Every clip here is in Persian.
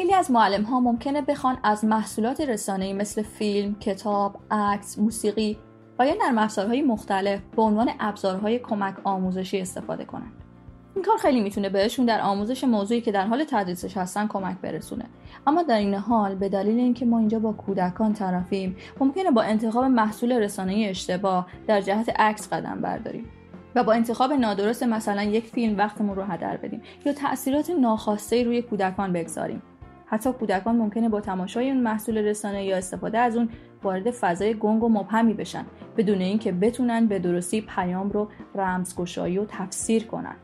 خیلی از معلم ها ممکنه بخوان از محصولات رسانه‌ای مثل فیلم، کتاب، عکس، موسیقی و یا نرم افزارهای مختلف به عنوان ابزارهای کمک آموزشی استفاده کنند. این کار خیلی می‌تونه بهشون در آموزش موضوعی که در حال تدریسش هستن کمک برسونه اما در این حال به دلیل اینکه ما اینجا با کودکان طرفیم ممکنه با انتخاب محصول رسانه‌ای اشتباه در جهت عکس قدم برداریم و با انتخاب نادرست مثلا یک فیلم وقتمون رو هدر بدیم یا تاثیرات ناخواسته روی کودکان بگذاریم حتی کودکان ممکنه با تماشای اون محصول رسانه یا استفاده از اون وارد فضای گنگ و مبهمی بشن بدون اینکه بتونن به درستی پیام رو رمزگشایی و تفسیر کنن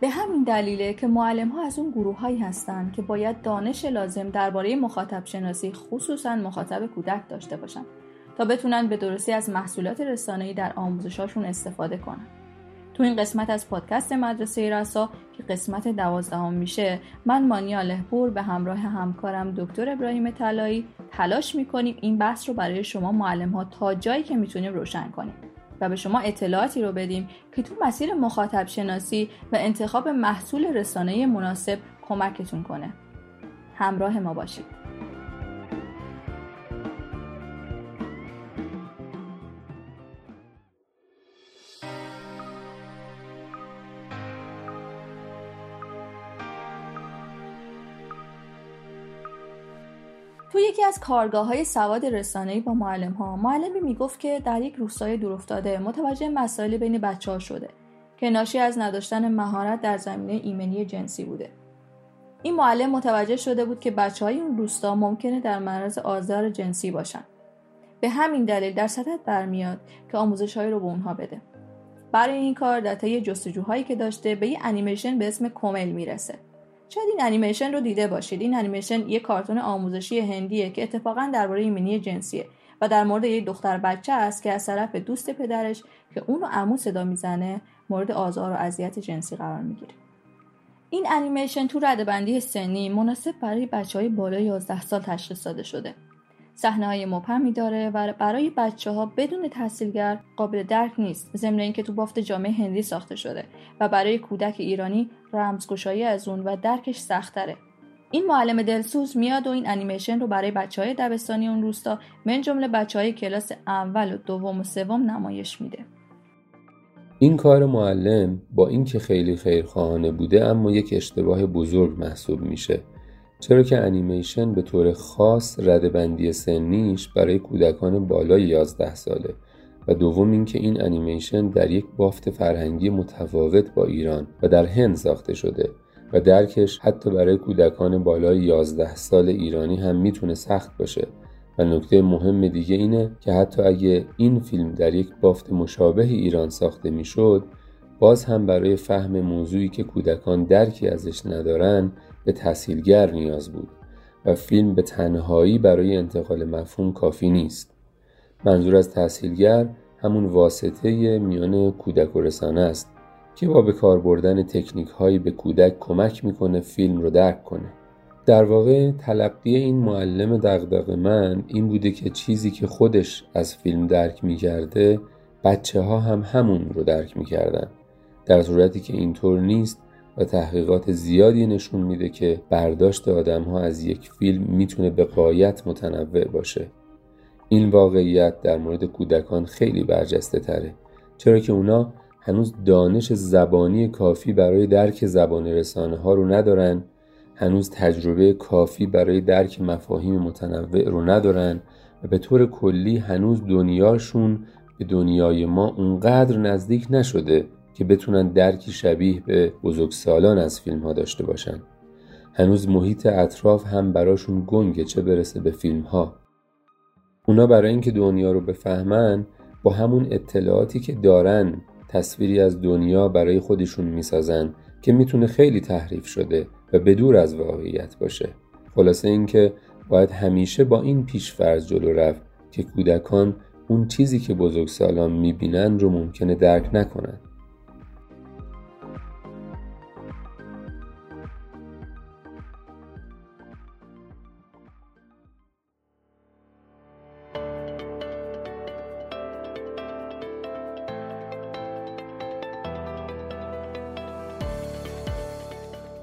به همین دلیله که معلم ها از اون گروه هایی هستند که باید دانش لازم درباره مخاطب شناسی خصوصا مخاطب کودک داشته باشن تا بتونن به درستی از محصولات رسانه‌ای در آموزشاشون استفاده کنن. تو این قسمت از پادکست مدرسه رسا که قسمت دوازدهم میشه من مانیا لهپور به همراه همکارم دکتر ابراهیم طلایی تلاش می‌کنیم این بحث رو برای شما معلم ها تا جایی که می‌تونیم روشن کنیم و به شما اطلاعاتی رو بدیم که تو مسیر مخاطب شناسی و انتخاب محصول رسانه مناسب کمکتون کنه. همراه ما باشید. از کارگاه های سواد رسانه‌ای با معلم ها معلمی می‌گفت که در یک روستای دورافتاده متوجه مسائل بین بچه ها شده که ناشی از نداشتن مهارت در زمینه ایمنی جنسی بوده. این معلم متوجه شده بود که بچه های اون روستا ممکنه در معرض آزار جنسی باشن. به همین دلیل در صدت برمیاد که آموزش رو به اونها بده. برای این کار در طی جستجوهایی که داشته به یه انیمیشن به اسم کومل می‌رسه. شاید این انیمیشن رو دیده باشید. این انیمیشن یه کارتون آموزشی هندیه که اتفاقا درباره ایمنی جنسیه و در مورد یه دختر بچه است که از طرف دوست پدرش که اون رو عمو صدا می‌زنه مورد آزار و اذیت جنسی قرار می‌گیره. این انیمیشن تو ردبندی سنی مناسب برای بچه های بالای 11 سال تشخیص داده شده. صحنه های مبهمی داره و برای بچه ها بدون تحصیلگر قابل درک نیست ضمن اینکه تو بافت جامعه هندی ساخته شده و برای کودک ایرانی رمزگشایی از اون و درکش سختره این معلم دلسوز میاد و این انیمیشن رو برای بچه های دبستانی اون روستا من جمله بچه های کلاس اول و دوم و سوم نمایش میده. این کار معلم با اینکه خیلی خیرخواهانه بوده اما یک اشتباه بزرگ محسوب میشه. چرا که انیمیشن به طور خاص ردبندی سنیش برای کودکان بالای 11 ساله و دوم اینکه این انیمیشن در یک بافت فرهنگی متفاوت با ایران و در هند ساخته شده و درکش حتی برای کودکان بالای 11 سال ایرانی هم می‌تونه سخت باشه. و نکته مهم دیگه اینه که حتی اگه این فیلم در یک بافت مشابه ایران ساخته می‌شد باز هم برای فهم موضوعی که کودکان درکی ازش ندارن به تحصیلگر نیاز بود و فیلم به تنهایی برای انتقال مفهوم کافی نیست. منظور از تحصیلگر همون واسطه میان کودک و رسانه است که با به کار بردن تکنیک هایی به کودک کمک می‌کنه فیلم رو درک کنه. در واقع تلقی این معلم دغدغه من این بوده که چیزی که خودش از فیلم درک می‌کرده بچه ها هم همون رو درک می‌کردن. در صورتی که اینطور نیست و تحقیقات زیادی نشون میده که برداشت آدم ها از یک فیلم می‌تونه به قایت متنوع باشه. این واقعیت در مورد کودکان خیلی برجسته تره چرا که اونا هنوز دانش زبانی کافی برای درک زبان رسانه ها رو ندارن هنوز تجربه کافی برای درک مفاهیم متنوع رو ندارن و به طور کلی هنوز دنیاشون به دنیای ما اونقدر نزدیک نشده که بتونن درکی شبیه به بزرگسالان از فیلم ها داشته باشن. هنوز محیط اطراف هم براشون گنگه چه برسه به فیلم ها اونا برای اینکه دنیا رو بفهمن با همون اطلاعاتی که دارن تصویری از دنیا برای خودشون می‌سازن که می‌تونه خیلی تحریف شده و بدور از واقعیت باشه. خلاصه اینکه باید همیشه با این پیشفرض جلو رفت که کودکان اون چیزی که بزرگسالان می‌بینن رو ممکنه درک نکنن.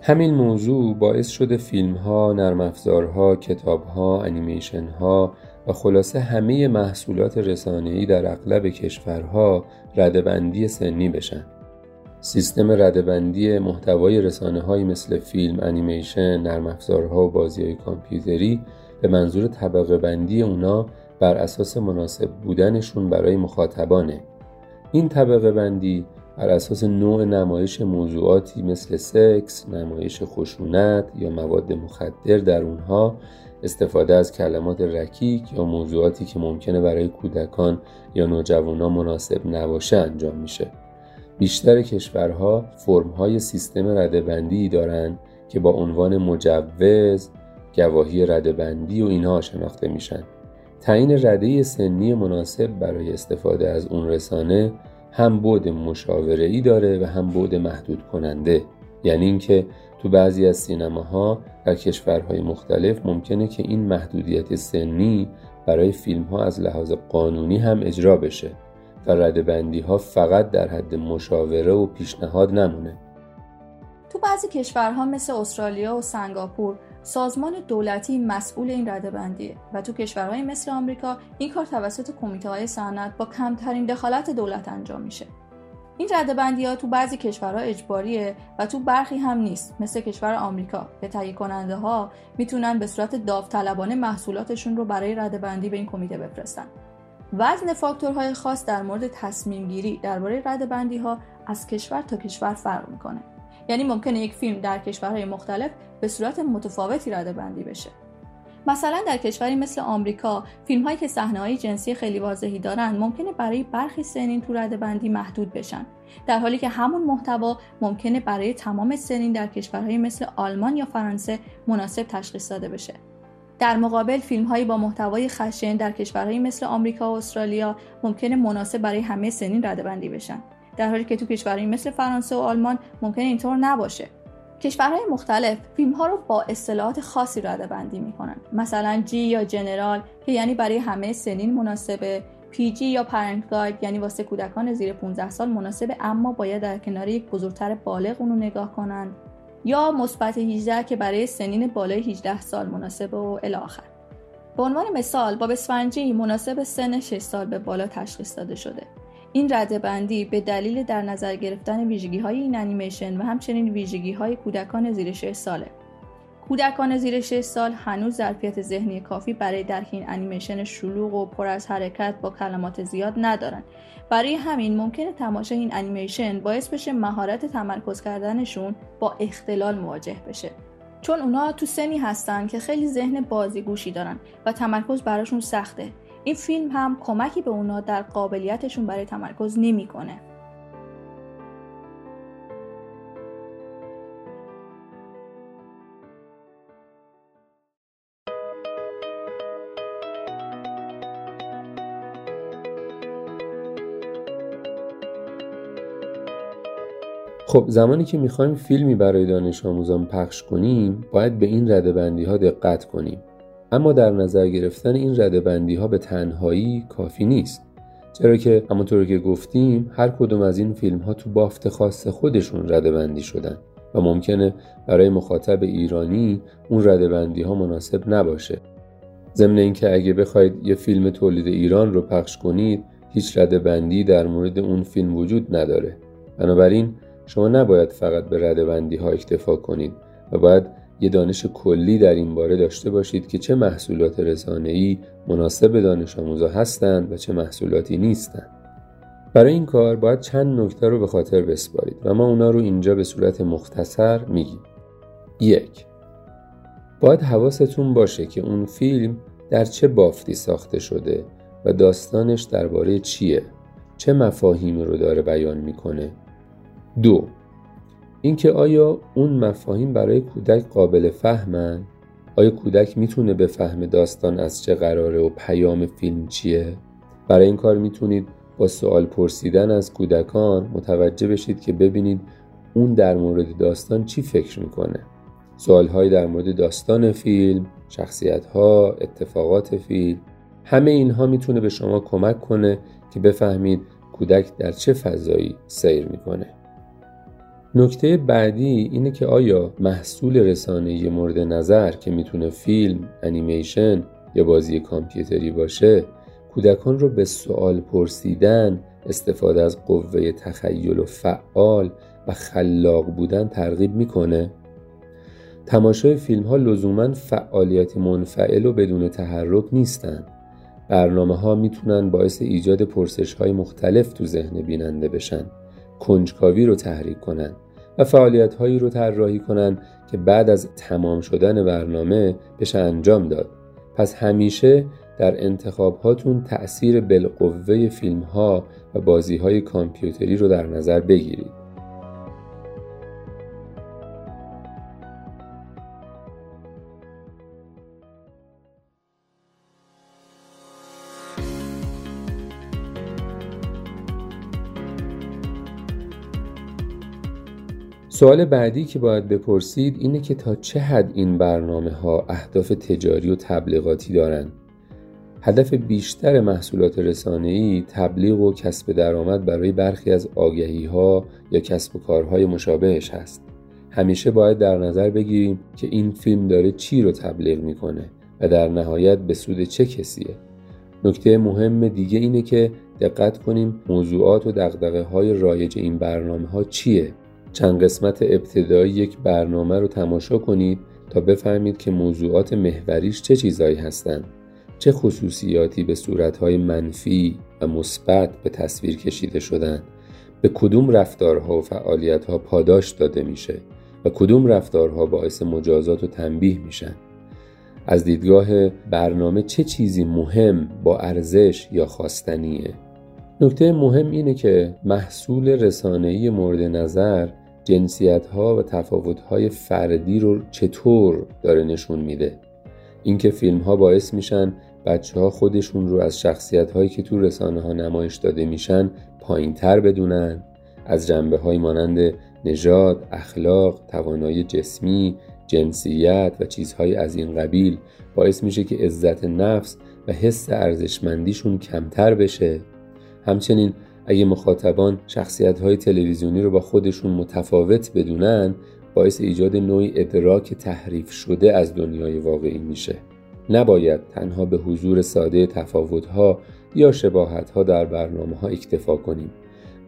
همین موضوع باعث شده فیلم ها، نرم افزارها، کتاب ها، انیمیشن ها و خلاصه همه محصولات رسانه‌ای در اغلب کشورها ردبندی سنی بشن. سیستم ردبندی محتوای رسانه های مثل فیلم، انیمیشن، نرم افزارها و بازی های کامپیوتری به منظور طبقه بندی اونا بر اساس مناسب بودنشون برای مخاطبانه. این طبقه بندی بر اساس نوع نمایش موضوعاتی مثل سکس، نمایش خشونت یا مواد مخدر در اونها استفاده از کلمات رکیک یا موضوعاتی که ممکنه برای کودکان یا نوجوانان مناسب نباشه انجام میشه. بیشتر کشورها فرمهای سیستم ردبندی دارند که با عنوان مجوز، گواهی ردبندی و اینها شناخته میشن. تعیین رده سنی مناسب برای استفاده از اون رسانه هم بعد مشاوره ای داره و هم بعد محدود کننده یعنی اینکه تو بعضی از سینماها در کشورهای مختلف ممکنه که این محدودیت سنی برای فیلم ها از لحاظ قانونی هم اجرا بشه و ردبندی ها فقط در حد مشاوره و پیشنهاد نمونه. بعضی کشورها مثل استرالیا و سنگاپور سازمان دولتی مسئول این ردبندیه و تو کشورهای مثل آمریکا این کار توسط کمیته های صنعت با کمترین دخالت دولت انجام میشه. این ردبندی ها تو بعضی کشورها اجباریه و تو برخی هم نیست. مثل کشور آمریکا که تهیه کننده ها می‌تونن به صورت داوطلبانه محصولاتشون رو برای ردبندی به این کمیته بفرستن. وزن فاکتورهای خاص در مورد تصمیم گیری درباره ردبندی ها از کشور تا کشور فرق می‌کنه. یعنی ممکنه یک فیلم در کشورهای مختلف به صورت متفاوتی رده بندی بشه. مثلا در کشوری مثل آمریکا فیلم هایی که صحنه های جنسی خیلی واضحی دارن ممکنه برای برخی سنین تو رده بندی محدود بشن. در حالی که همون محتوا ممکنه برای تمام سنین در کشورهای مثل آلمان یا فرانسه مناسب تشخیص داده بشه. در مقابل فیلم هایی با محتوای خشن در کشورهایی مثل آمریکا و استرالیا ممکنه مناسب برای همه سنین رده بندی بشن. در حالی که تو کشورهایی مثل فرانسه و آلمان ممکنه اینطور نباشه. کشورهای مختلف فیلم ها رو با اصطلاحات خاصی رده بندی می‌کنن. مثلا جی یا جنرال که یعنی برای همه سنین مناسبه. PG یا parent guide یعنی واسه کودکان زیر 15 سال مناسبه اما باید در کنار یک بزرگتر بالغ اونو نگاه کنن. یا مثبت 18 که برای سنین بالای 18 سال مناسبه و الی آخر. به عنوان مثال باب اسفنجی مناسب سن 6 سال به بالا تشخیص داده شده. این بندی به دلیل در نظر گرفتن ویژگی های این انیمیشن و همچنین ویژگی های کودکان زیر 6 ساله. کودکان زیر 6 سال هنوز ظرفیت ذهنی کافی برای درک این انیمیشن شلوغ و پر از حرکت با کلمات زیاد ندارن. برای همین ممکنه تماشای این انیمیشن باعث بشه مهارت تمرکز کردنشون با اختلال مواجه بشه. چون اونا تو سنی هستن که خیلی ذهن بازیگوشی دارن و تمرکز براشون سخته این فیلم هم کمکی به اونا در قابلیتشون برای تمرکز نمی‌کنه. خب زمانی که می‌خوایم فیلمی برای دانش آموزان پخش کنیم باید به این رده بندی ها دقت کنیم اما در نظر گرفتن این ردبندی ها به تنهایی کافی نیست. چرا که همونطور که گفتیم هر کدوم از این فیلم ها تو بافت خاص خودشون ردبندی شدن و ممکنه برای مخاطب ایرانی اون ردبندی ها مناسب نباشه. ضمن اینکه اگه بخواید یه فیلم تولید ایران رو پخش کنید هیچ ردبندی در مورد اون فیلم وجود نداره. بنابراین شما نباید فقط به ردبندی ها اکتفا کنید و باید یه دانش کلی در این باره داشته باشید که چه محصولات رسانه‌ای مناسب دانش آموزا هستند و چه محصولاتی نیستند. برای این کار باید چند نکته رو به خاطر بسپارید و ما اونا رو اینجا به صورت مختصر میگیم. یک باید حواستون باشه که اون فیلم در چه بافتی ساخته شده و داستانش درباره چیه؟ چه مفاهیمی رو داره بیان می‌کنه؟ دو اینکه آیا اون مفاهیم برای کودک قابل فهمن؟ آیا کودک می‌تونه بفهمه داستان از چه قراره و پیام فیلم چیه؟ برای این کار می‌تونید با سوال پرسیدن از کودکان متوجه بشید که ببینید اون در مورد داستان چی فکر می‌کنه. سوالهایی در مورد داستان فیلم شخصیت ها اتفاقات فیلم همه اینها می‌تونه به شما کمک کنه که بفهمید کودک در چه فضایی سیر می‌کنه. نکته بعدی اینه که آیا محصول رسانه مورد نظر که می‌تونه فیلم، انیمیشن یا بازی کامپیوتری باشه کودکان رو به سوال پرسیدن استفاده از قوه تخیل و فعال و خلاق بودن ترغیب می‌کنه؟ تماشای فیلم ها لزوما فعالیت منفعل و بدون تحرک نیستند برنامه ها می‌تونن باعث ایجاد پرسش های مختلف تو ذهن بیننده بشن. کنجکاوی رو تحریک کنن. و فعالیت هایی رو طراحی کنن که بعد از تمام شدن برنامه بشه انجام داد. پس همیشه در انتخاب هاتون تأثیر بالقوه فیلم ها و بازی های کامپیوتری رو در نظر بگیرید. سوال بعدی که باید بپرسید اینه که تا چه حد این برنامه ها اهداف تجاری و تبلیغاتی دارند. هدف بیشتر محصولات رسانه‌ای تبلیغ و کسب درآمد برای برخی از آگهی ها یا کسب و کارهای مشابهش هست. همیشه باید در نظر بگیریم که این فیلم داره چی رو تبلیغ می‌کنه و در نهایت به سود چه کسیه. نکته مهم دیگه اینه که دقت کنیم موضوعات و دقدقه های رایج این برنامه ها چیه چند قسمت ابتدایی یک برنامه رو تماشا کنید تا بفهمید که موضوعات محوریش چه چیزهایی هستند چه خصوصیاتی به صورتهای منفی و مثبت به تصویر کشیده شدن به کدوم رفتارها و فعالیتها پاداش داده میشه و کدوم رفتارها باعث مجازات و تنبیه میشن؟ از دیدگاه برنامه چه چیزی مهم با ارزش یا خواستنیه؟ نکته مهم اینه که محصول رسانه‌ای مورد نظر جنسیت ها و تفاوت های فردی رو چطور داره نشون میده؟ اینکه فیلم ها باعث میشن بچه ها خودشون رو از شخصیت هایی که تو رسانه ها نمایش داده میشن پایین تر بدونن از جنبه های مانند نژاد، اخلاق، توانایی جسمی، جنسیت و چیزهای از این قبیل باعث میشه که عزت نفس و حس ارزشمندیشون کمتر بشه. همچنین اگه مخاطبان شخصیت های تلویزیونی رو با خودشون متفاوت بدونن باعث ایجاد نوعی ادراک تحریف شده از دنیای واقعی میشه. نباید تنها به حضور ساده تفاوت ها یا شباهت ها در برنامه ها اکتفا کنیم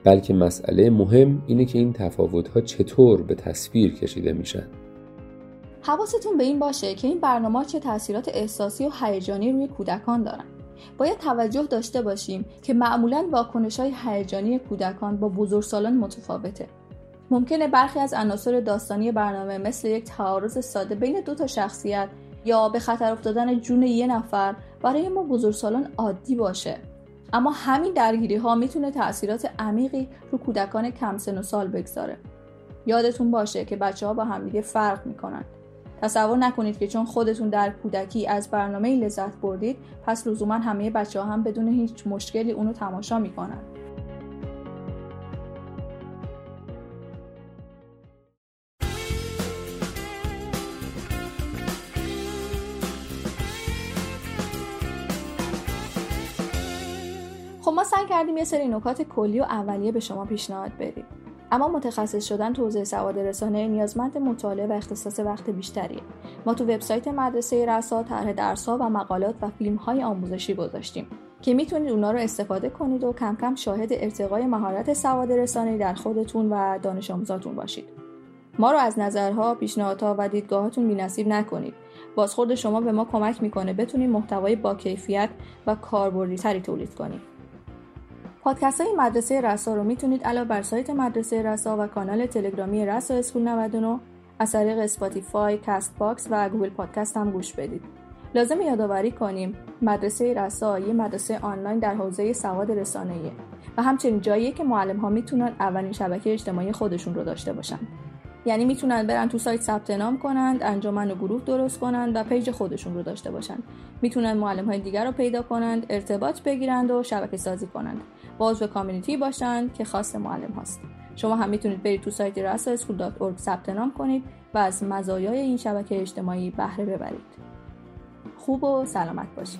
بلکه مسئله مهم اینه که این تفاوت ها چطور به تصویر کشیده میشن. حواستون به این باشه که این برنامه چه تاثیرات احساسی و هیجانی روی کودکان دارن. باید توجه داشته باشیم که معمولا واکنش های هیجانی کودکان با بزرگسالان متفاوته. ممکنه برخی از عناصر داستانی برنامه مثل یک تعارض ساده بین دو تا شخصیت یا به خطر افتادن جون یه نفر برای ما بزرگسالان عادی باشه. اما همین درگیری ها می‌تونه تاثیرات عمیقی رو کودکان کم سن و سال بگذاره. یادتون باشه که بچه ها با همدیگه فرق می‌کنن. تصور نکنید که چون خودتون در کودکی از برنامه لذت بردید پس لزوما همه بچه ها هم بدون هیچ مشکلی اونو تماشا می‌کنن. خب ما سعی کردیم یه سری نکات کلی و اولیه به شما پیشنهاد بدیم. اما متخصص شدن تو حوزه سواد رسانه نیازمند مطالعه و اختصاص وقت بیشتریه ما تو وبسایت مدرسه رسا طرح درسها و مقالات و فیلم های آموزشی گذاشتیم که می‌تونید اونا رو استفاده کنید و کم کم شاهد ارتقای مهارت سواد رسانه در خودتون و دانش آموزاتون باشید ما رو از نظرها، پیشنهادها و دیدگاهاتون بی‌نصیب نکنید. بازخورد شما به ما کمک می‌کنه بتونیم محتوای با کیفیت و کاربردی تری تولید کنیم. پادکست های مدرسه رسا رو می‌تونید علاوه بر سایت مدرسه رسا و کانال تلگرامی رسا اسکول 99 از طریق اسپاتیفای، کست باکس و گوگل پادکست هم گوش بدید. لازم یادآوری کنیم مدرسه رسا یه مدرسه آنلاین در حوزه سواد رسانه‌ایه و همچنین جاییه که معلم ها می‌تونن اولین شبکه اجتماعی خودشون رو داشته باشن. یعنی می‌تونن برن تو سایت ثبت نام کنند انجمن و گروه درست کنند و پیج خودشون رو داشته باشند می‌تونن معلم های دیگر رو پیدا کنند ارتباط بگیرند و شبکه سازی کنند به کامیونیتی باشند که خاص معلم هاست. شما هم می‌تونید برید تو سایت rasaschool.org ثبت نام کنید و از مزایای این شبکه اجتماعی بهره ببرید. خوب و سلامت باشید.